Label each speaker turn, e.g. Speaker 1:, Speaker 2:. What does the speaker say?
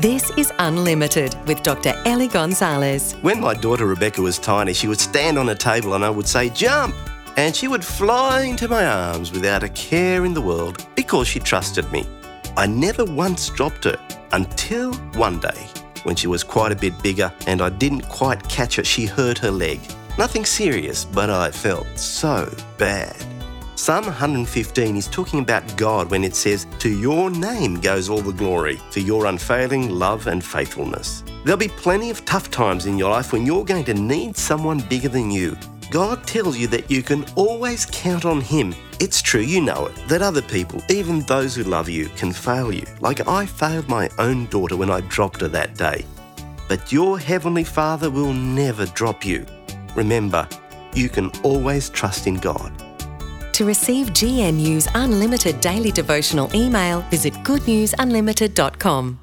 Speaker 1: This is Unlimited with Dr. Ellie Gonzalez.
Speaker 2: When my daughter Rebecca was tiny, she would stand on a table and I would say, Jump! And she would fly into my arms without a care in the world because she trusted me. I never once dropped her until one day when she was quite a bit bigger and I didn't quite catch her. She hurt her leg. Nothing serious, but I felt so bad. Psalm 115 is talking about God when it says, To your name goes all the glory for your unfailing love and faithfulness. There'll be plenty of tough times in your life when you're going to need someone bigger than you. God tells you that you can always count on Him. It's true, you know it, that other people, even those who love you, can fail you. Like I failed my own daughter when I dropped her that day. But your Heavenly Father will never drop you. Remember, you can always trust in God.
Speaker 1: To receive GNU's unlimited daily devotional email, visit goodnewsunlimited.com.